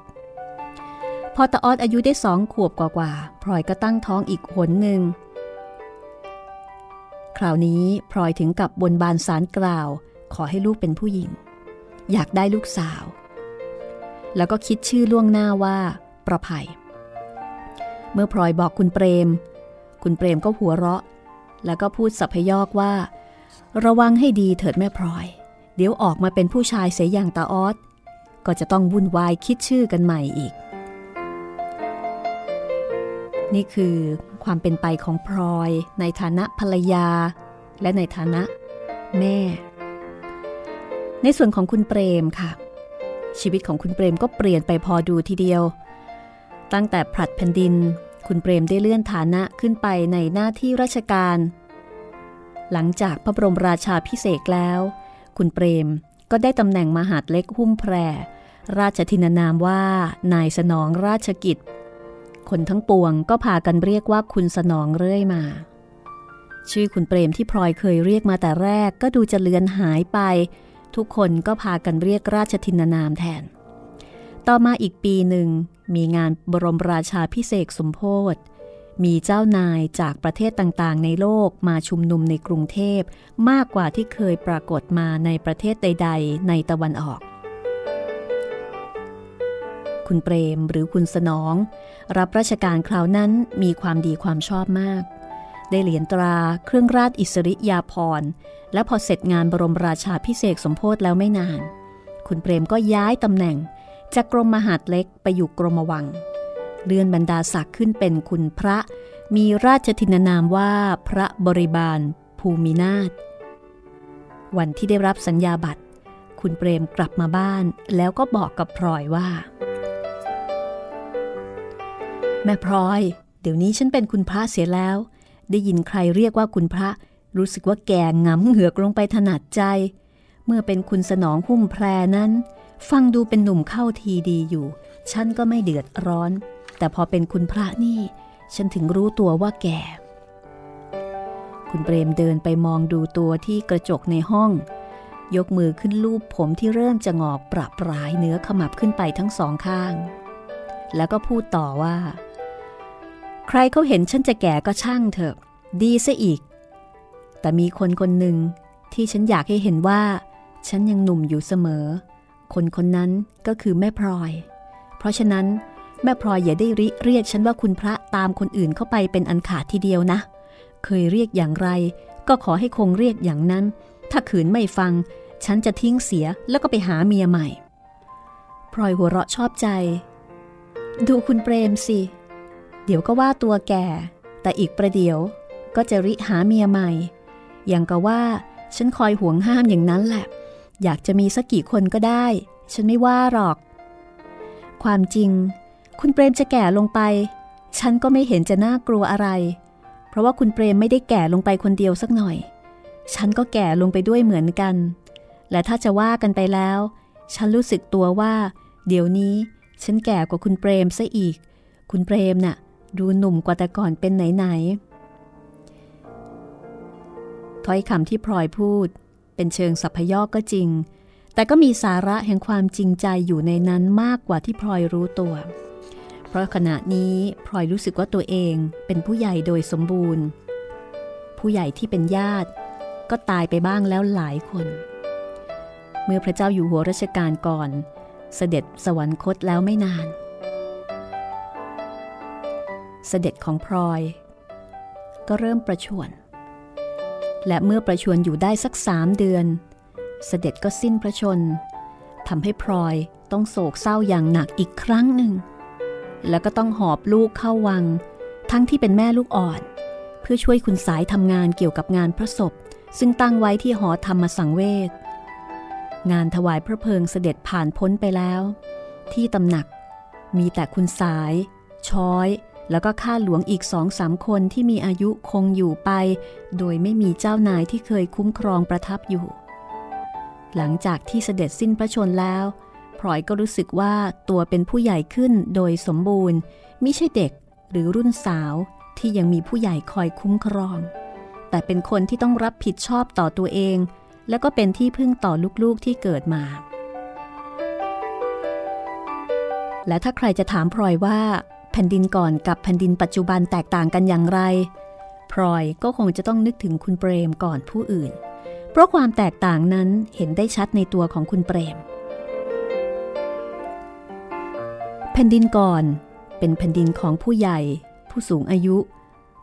[SPEAKER 2] พอตาออสอายุได้สองขวบกว่าๆพลอยก็ตั้งท้องอีกหนหนึ่งคราวนี้พลอยถึงกับบนบานสารกล่าว ขอให้ลูกเป็นผู้หญิง อยากได้ลูกสาว แล้วก็คิดชื่อล่วงหน้าว่า ประภัย เมื่อพลอยบอกคุณเปรม คุณเปรมก็หัวเราะ แล้วก็พูดสัพยอกว่า ระวังให้ดีเถิดแม่พลอย เดี๋ยวออกมาเป็นผู้ชายเสียอย่างตาออสก็จะต้องวุ่นวายคิดชื่อกันใหม่อีก นี่คือความเป็นไปของพลอยในฐานะภรรยา และในฐานะแม่ ในส่วนของคุณเปรมค่ะ ชีวิตของคุณเปรมก็เปลี่ยนไปพอดูทีเดียว ตั้งแต่ผลัดแผ่นดิน คุณเปรมได้เลื่อนฐานะขึ้นไปในหน้าที่ราชการ หลังจากพระบรมราชาพิเศษแล้ว คุณเปรมก็ได้ตำแหน่งมหาดเล็กหุ้มแพร ราชทินานามว่านายสนองราชกิจ คนทั้งปวงก็พากันเรียกว่าคุณสนองเรื่อยมา ชื่อคุณเปรมที่พลอยเคยเรียกมาแต่แรกก็ดูจะเลือนหายไป ทุกคนก็พากันเรียกราชทินานามแทน ต่อมาอีกปีหนึ่งมีงานบรมราชาพิเศษสมโพธ มีเจ้านายจากประเทศต่างๆ ในโลกมาชุมนุมในกรุงเทพมากกว่าที่เคยปรากฏมาในประเทศใด ๆ ในตะวันออก คุณเปรมหรือคุณสนอง รับราชการคราวนั้นมีความดีความชอบมาก ได้เหรียญตราเครื่องราชอิสริยาภรณ์ และพอเสร็จงานบรมราชาพิเศษสมโพธแล้วไม่นาน คุณเปรมก็ย้ายตำแหน่งจากกรมมหาดเล็กไปอยู่กรมวัง เลื่อนบรรดาศักดิ์ขึ้นเป็นคุณพระ มีราชทินนามว่าพระบริบาล ภูมินาถวันที่ได้รับสัญญาบัตร คุณเปรมกลับมาบ้าน แล้วก็บอกกับพลอยว่า แม่พลอย เดี๋ยวนี้ฉันเป็นคุณพระเสียแล้ว ได้ยินใครเรียกว่าคุณพระ รู้สึกว่าแก่งำเหงือกลงไปถนัดใจ เมื่อเป็นคุณสนองหุ้มแพรนั้น ฟังดูเป็นหนุ่มเข้าทีดีอยู่ ฉันก็ไม่เดือดร้อน แต่พอเป็นคุณพระนี่ ฉันถึงรู้ตัวว่าแก่ คุณเปรมเดินไปมองดูตัวที่กระจกในห้อง ยกมือขึ้นลูบผมที่เริ่มจะงอกปรับปรายเนื้อขมับขึ้นไปทั้งสองข้าง แล้วก็พูดต่อว่า ใครเขาเห็นฉันจะแก่ก็ช่างเถอะ ดีซะอีก แต่มีคนคนหนึ่งที่ฉันอยากให้เห็นว่า ฉันยังหนุ่มอยู่เสมอ คนคนนั้นก็คือแม่พลอย เพราะฉะนั้น แม่พลอยอย่าได้ริเรียกฉันว่าคุณพระตามคนอื่นเข้าไปเป็นอันขาดทีเดียวนะ เคยเรียกอย่างไร ก็ขอให้คงเรียกอย่างนั้น ถ้าขืนไม่ฟัง ฉันจะทิ้งเสียแล้วก็ไปหาเมียใหม่ พลอยหัวเราะชอบใจ ดูคุณเปรมสิ เดี๋ยวก็ว่าตัวแก่ แต่อีกประเดี๋ยว ก็จะริหาเมียใหม่ อย่างก็ว่า ฉันคอยห่วงห้ามอย่างนั้นแหละ อยากจะมีสักกี่คนก็ได้ ฉันไม่ว่าหรอก ความจริง คุณเปรมจะแก่ลงไป ฉันก็ไม่เห็นจะน่ากลัวอะไร เพราะว่าคุณเปรมไม่ได้แก่ลงไปคนเดียวสักหน่อย ฉันก็แก่ลงไปด้วยเหมือนกัน และถ้าจะว่ากันไปแล้ว ฉันรู้สึกตัวว่า เดี๋ยวนี้ ฉันแก่กว่าคุณเปรมซะอีก คุณเปรมน่ะ ดูหนุ่มกว่าแต่ก่อนเป็นไหนๆถ้อยคำที่พลอยพูด เป็นเชิงสัพยอกก็จริงแต่ก็มีสาระแห่งความจริงใจอยู่ในนั้นมากกว่าที่พลอยรู้ตัว ราะขณะนี้พลอยรู้สึกว่าตัวเองเป็นผู้ใหญ่โดยสมบูรณ์ ผู้ใหญ่ที่เป็นญาติ ก็ตายไปบ้างแล้วหลายคน เมื่อพระเจ้าอยู่หัวรัชกาลก่อน เสด็จสวรรคตแล้วไม่นาน เสด็จของพลอย ก็เริ่มประชวรและเมื่อประชวรอยู่ได้สักสามเดือน เสด็จก็สิ้นพระชนทำให้พลอยต้องโศกเศร้าอย่างหนักอีกครั้งหนึ่ง แล้วก็ต้องหอบลูกเข้าวัง ทั้งที่เป็นแม่ลูกอ่อน เพื่อช่วยคุณสายทำงานเกี่ยวกับงานพระศพ ซึ่งตั้งไว้ที่หอธรรมสังเวชงานถวายพระเพลิงเสด็จผ่านพ้นไปแล้ว ที่ตำหนัก มีแต่คุณสาย ช้อย แล้วก็ข้าหลวงอีกสองสามคนที่มีอายุคงอยู่ไป โดยไม่มีเจ้านายที่เคยคุ้มครองประทับอยู่ หลังจากที่เสด็จสิ้นพระชนแล้ว พลอยก็รู้สึกว่าตัวเป็นผู้ใหญ่ขึ้นโดยสมบูรณ์มิใช่เด็กหรือรุ่นสาวที่ยังมีผู้ใหญ่คอยคุ้มครอง แต่เป็นคนที่ต้องรับผิดชอบต่อตัวเอง และก็เป็นที่พึ่งต่อลูกๆที่เกิดมา และถ้าใครจะถามพลอยว่า แผ่นดินก่อนกับแผ่นดินปัจจุบันแตกต่างกันอย่างไรพลอยก็คงจะต้องนึกถึงคุณเปรมก่อนผู้อื่น เพราะความแตกต่างนั้นเห็นได้ชัดในตัวของคุณเปรม แผ่นดินก่อนเป็นแผ่นดินของผู้ใหญ่ ผู้สูงอายุ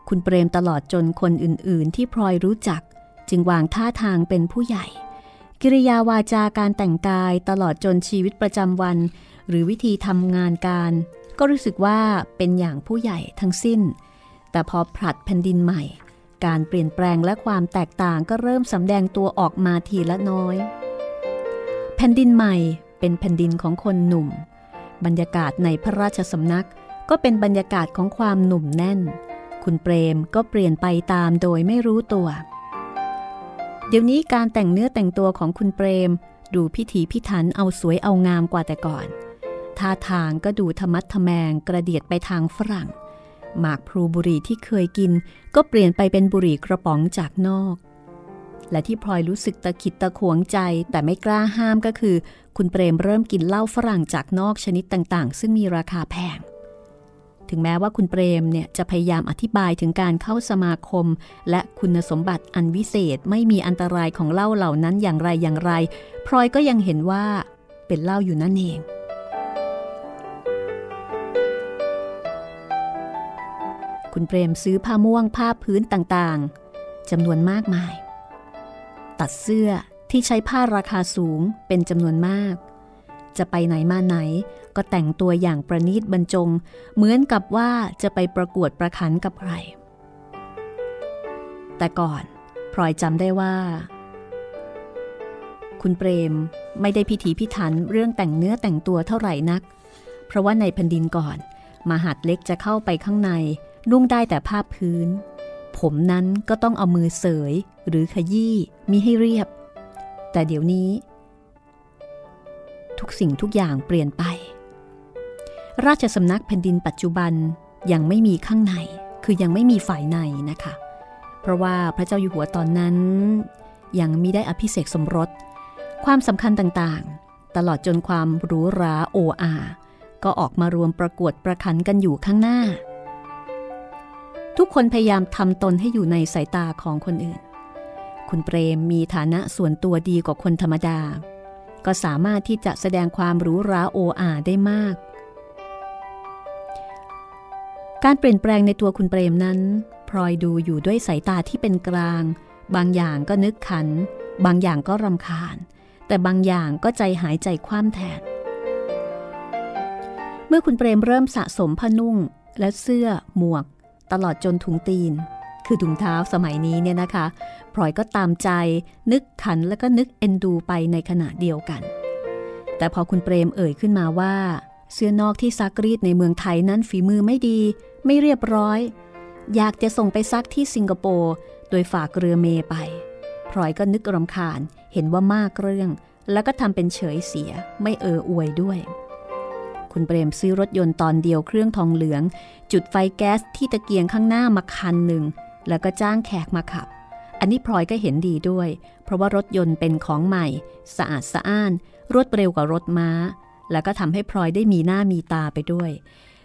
[SPEAKER 2] คุณเปรมตลอดจนคนอื่น ๆ ที่พลอยรู้จัก จึงวางท่าทางเป็นผู้ใหญ่ กิริยาวาจาการแต่งกายตลอดจนชีวิตประจำวัน หรือวิธีทำงานการ ก็รู้สึกว่าเป็นอย่างผู้ใหญ่ทั้งสิ้น แต่พอผลัดแผ่นดินใหม่ การเปลี่ยนแปลงและความแตกต่างก็เริ่มสำแดงตัวออกมาทีละน้อย แผ่นดินใหม่เป็นแผ่นดินของคนหนุ่ม บรรยากาศในพระราชสำนัก ก็เป็นบรรยากาศของความหนุ่มแน่น คุณเปรมก็เปลี่ยนไปตามโดยไม่รู้ตัว เดี๋ยวนี้การแต่งเนื้อแต่งตัวของคุณเปรม ดูพิถีพิถันเอาสวยเอางามกว่าแต่ก่อน ท่าทางก็ดูธรรมัดทแมงกระเดียดไปทางฝรั่ง หมากพลูบุหรี่ที่เคยกิน ก็เปลี่ยนไปเป็นบุหรี่กระป๋องจากนอก และที่พลอยรู้สึกตะขิดตะขวงใจ แต่ไม่กล้าห้ามก็คือ คุณเปรมเริ่มกินเหล้าฝรั่งจากนอกชนิดต่างๆ ซึ่งมีราคาแพง ถึงแม้ว่าคุณเปรมเนี่ยจะพยายามอธิบายถึงการเข้าสมาคม และคุณสมบัติอันวิเศษไม่มีอันตรายของเหล้าเหล่านั้นอย่างไรอย่างไร พลอยก็ยังเห็นว่าเป็นเหล้าอยู่นั่นเองคุณเปรมซื้อผ้าม่วงผ้าพื้นต่างๆจำนวนมากมาย ตัดเสื้อที่ใช้ผ้าราคาสูงเป็นจำนวนมาก จะไปไหนมาไหนก็แต่งตัวอย่างประนีตบรรจง เหมือนกับว่าจะไปประกวดประขันกับใคร แต่ก่อนพลอยจำได้ว่า คุณเปรมไม่ได้พิถีพิถันเรื่องแต่งเนื้อแต่งตัวเท่าไหร่นัก เพราะว่าในแผ่นดินก่อน มหาดเล็กจะเข้าไปข้างในนุ่งได้แต่ผ้าพื้น ผมนั้นก็ต้องเอามือเสย หรือขยี้มีให้เรียบ แต่เดี๋ยวนี้ ทุกสิ่งทุกอย่างเปลี่ยนไป ราชสำนักแผ่นดินปัจจุบันยังไม่มีข้างในคือยังไม่มีฝ่ายในนะคะ เพราะว่าพระเจ้าอยู่หัวตอนนั้น ยังมิได้อภิเษกสมรส ความสำคัญต่างๆ ตลอดจนความหรูหราโออาก็ออกมารวมประกวดประคันกันอยู่ข้างหน้า ทุกคนพยายามทำตนให้อยู่ในสายตาของคนอื่น คุณเปรมมีฐานะส่วนตัวดีกว่าคนธรรมดา ก็สามารถที่จะแสดงความหรูหราโออาได้มาก การเปลี่ยนแปลงในตัวคุณเปรมนั้นพลอยดูอยู่ด้วยสายตาที่เป็นกลาง บางอย่างก็นึกขัน บางอย่างก็รำคาญ แต่บางอย่างก็ใจหายใจคว่ำแทน เมื่อคุณเปรมเริ่มสะสมผ้านุ่งและเสื้อหมวก ตลอดจนถุงตีน คือถุงเท้าสมัยนี้เนี่ยนะคะพลอยก็ตามใจนึกขันแล้วก็นึกเอ็นดูไปในขณะเดียวกัน แต่พอคุณเปรมเอ่ยขึ้นมาว่า เสื้อนอกที่ซักรีดในเมืองไทยนั้นฝีมือไม่ดี ไม่เรียบร้อย อยากจะส่งไปซักที่สิงคโปร์โดยฝากเรือเมไปพลอยก็นึกรำคาญเห็นว่ามากเรื่อง แล้วก็ทำเป็นเฉยเสียไม่เอออวยด้วยคุณเปรมซื้อรถยนต์ตอนเดียวเครื่องทองเหลือง จุดไฟแก๊สที่ตะเกียงข้างหน้ามาคันหนึ่ง แล้วก็จ้างแขกมาขับ อันนี้พลอยก็เห็นดีด้วย เพราะว่ารถยนต์เป็นของใหม่ สะอาดสะอ้าน รวดเร็วกว่ารถม้า แล้วก็ทำให้พลอยได้มีหน้ามีตาไปด้วย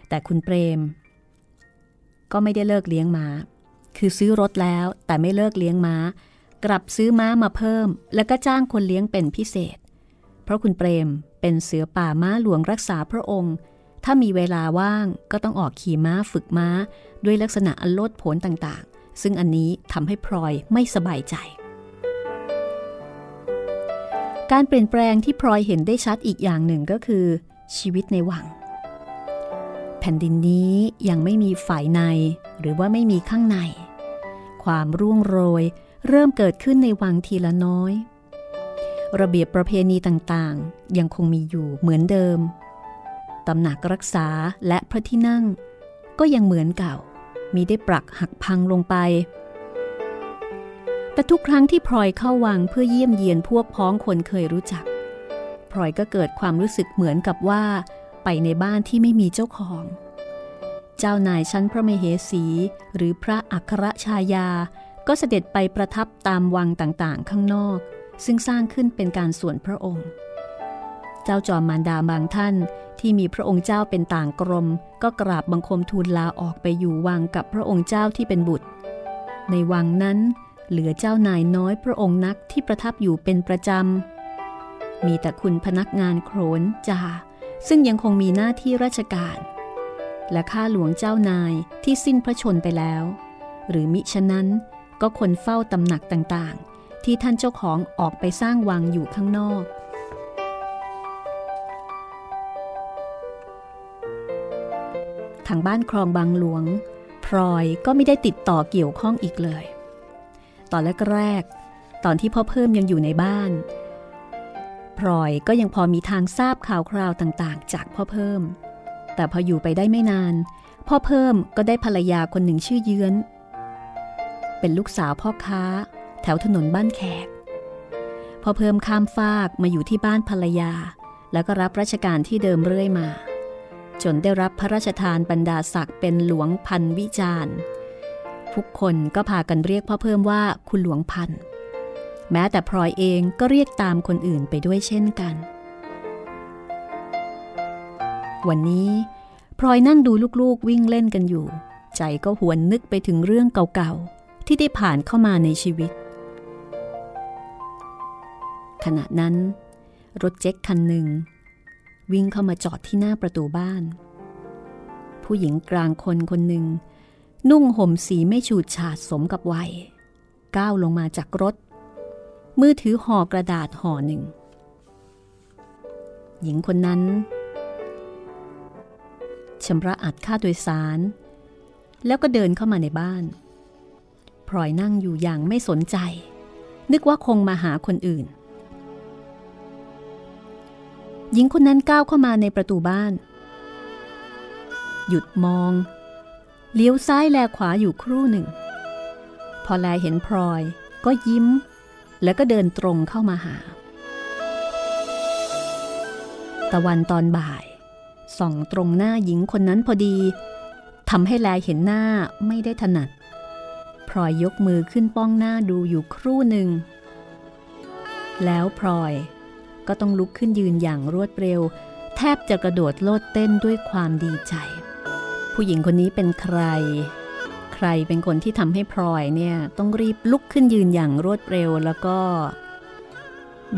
[SPEAKER 2] แต่คุณเปรม ก็ไม่ได้เลิกเลี้ยงม้า คือซื้อรถแล้วแต่ไม่เลิกเลี้ยงม้า กลับซื้อม้ามาเพิ่ม แล้วก็จ้างคนเลี้ยงเป็นพิเศษ เพราะคุณเปรมเป็นเสือป่าม้าหลวงรักษาพระองค์ถ้ามีเวลาว่างก็ต้องออกขี่ม้าฝึกม้า ด้วยลักษณะอันโลดโผนต่าง ซึ่งอันนี้ทำให้พลอยไม่สบายใจ การเปลี่ยนแปลงที่พลอยเห็นได้ชัดอีกอย่างหนึ่งก็คือ ชีวิตในวัง แผ่นดินนี้ยังไม่มีฝ่ายในหรือว่าไม่มีข้างใน ความร่วงโรยเริ่มเกิดขึ้นในวังทีละน้อย ระเบียบประเพณีต่างๆ ยังคงมีอยู่เหมือนเดิมตำหนักรักษาและพระที่นั่ง ก็ยังเหมือนเก่า มีได้ปรักหักพังลงไป แต่ทุกครั้งที่พลอยเข้าวังเพื่อเยี่ยมเยียนพวกพ้องคนเคยรู้จักพลอยก็เกิดความรู้สึกเหมือนกับว่า ไปในบ้านที่ไม่มีเจ้าของ เจ้านายชั้นพระมเหสีหรือพระอัครชายา ก็เสด็จไปประทับตามวังต่างๆ ข้างนอก ซึ่งสร้างขึ้นเป็นการส่วนพระองค์ เจ้าจอมมารดาบางท่านที่มีพระองค์เจ้าเป็นต่างกรม ก็กราบบังคมทูลลาออกไปอยู่วังกับพระองค์เจ้าที่เป็นบุตร ในวังนั้นเหลือเจ้านายน้อยพระองค์นักที่ประทับอยู่เป็นประจำ มีแต่คุณพนักงานโขนจ่าซึ่งยังคงมีหน้าที่ราชการ และข้าหลวงเจ้านายที่สิ้นพระชนไปแล้ว หรือมิฉะนั้นก็คนเฝ้าตำหนักต่างๆ ที่ท่านเจ้าของออกไปสร้างวังอยู่ข้างนอก ทางบ้านคลองบางหลวง พลอยก็ไม่ได้ติดต่อเกี่ยวข้องอีกเลย ตอนแรกๆตอนที่พ่อเพิ่มยังอยู่ในบ้าน พลอยก็ยังพอมีทางทราบข่าวคราวต่างๆ จากพ่อเพิ่ม แต่พออยู่ไปได้ไม่นาน พ่อเพิ่มก็ได้ภรรยาคนหนึ่งชื่อเยื้อน เป็นลูกสาวพ่อค้า แถวถนนบ้านแขก พ่อเพิ่มข้ามฟากมาอยู่ที่บ้านภรรยา แล้วก็รับราชการที่เดิมเรื่อยมา จนได้รับพระราชทานบรรดาศักดิ์เป็นหลวงพันวิจารณ์ทุกคนก็พากันเรียกพ่อเพิ่มว่าคุณหลวงพัน แม้แต่พลอยเองก็เรียกตามคนอื่นไปด้วยเช่นกัน วันนี้พลอยนั่งดูลูกๆวิ่งเล่นกันอยู่ ใจก็หวนนึกไปถึงเรื่องเก่าๆ ที่ได้ผ่านเข้ามาในชีวิต ขณะนั้น รถเจ็คคันหนึ่ง วิ่งเข้ามาจอดที่หน้าประตูบ้าน ผู้หญิงกลางคนคนหนึ่ง นุ่งห่มสีไม่ฉูดฉาดสมกับวัย ก้าวลงมาจากรถ มือถือห่อกระดาษห่อหนึ่ง หญิงคนนั้นชำระอัดค่าโดยสาร แล้วก็เดินเข้ามาในบ้านพลอยนั่งอยู่อย่างไม่สนใจ นึกว่าคงมาหาคนอื่น หญิงคนนั้นก้าวเข้ามาในประตูบ้าน หยุดมอง เลี้ยวซ้ายแลขวาอยู่ครู่หนึ่ง พอแลเห็นพลอยก็ยิ้ม แล้วก็เดินตรงเข้ามาหา ตะวันตอนบ่าย ส่องตรงหน้าหญิงคนนั้นพอดีทำให้แลเห็นหน้าไม่ได้ถนัดพลอยยกมือขึ้นป้องหน้าดูอยู่ครู่หนึ่ง แล้วพลอย ก็ต้องลุกขึ้นยืนอย่างรวดเร็ว แทบจะกระโดดโลดเต้นด้วยความดีใจ ผู้หญิงคนนี้เป็นใคร ใครเป็นคนที่ทำให้พลอยเนี่ยต้องรีบลุกขึ้นยืนอย่างรวดเร็วแล้วก็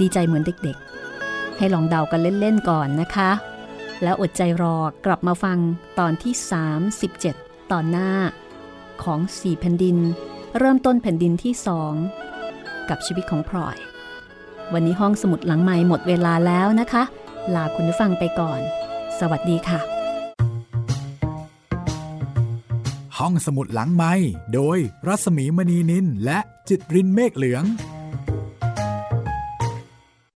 [SPEAKER 2] ดีใจเหมือนเด็กๆ ให้ลองเดากันเล่นๆก่อนนะคะ แล้วอดใจรอกลับมาฟังตอนที่ 37 ตอนหน้าของสี่แผ่นดิน เริ่มต้นแผ่นดินที่สองกับชีวิตของพลอย วันนี้ห้องสมุดหลังใหม่หมดเวลาแล้วนะคะ ลาคุณผู้ฟังไปก่อน สวัสดีค่ะ
[SPEAKER 1] ห้องสมุดหลังไม้โดยรัสมีมณีนินและจิตรินเมฆเหลือง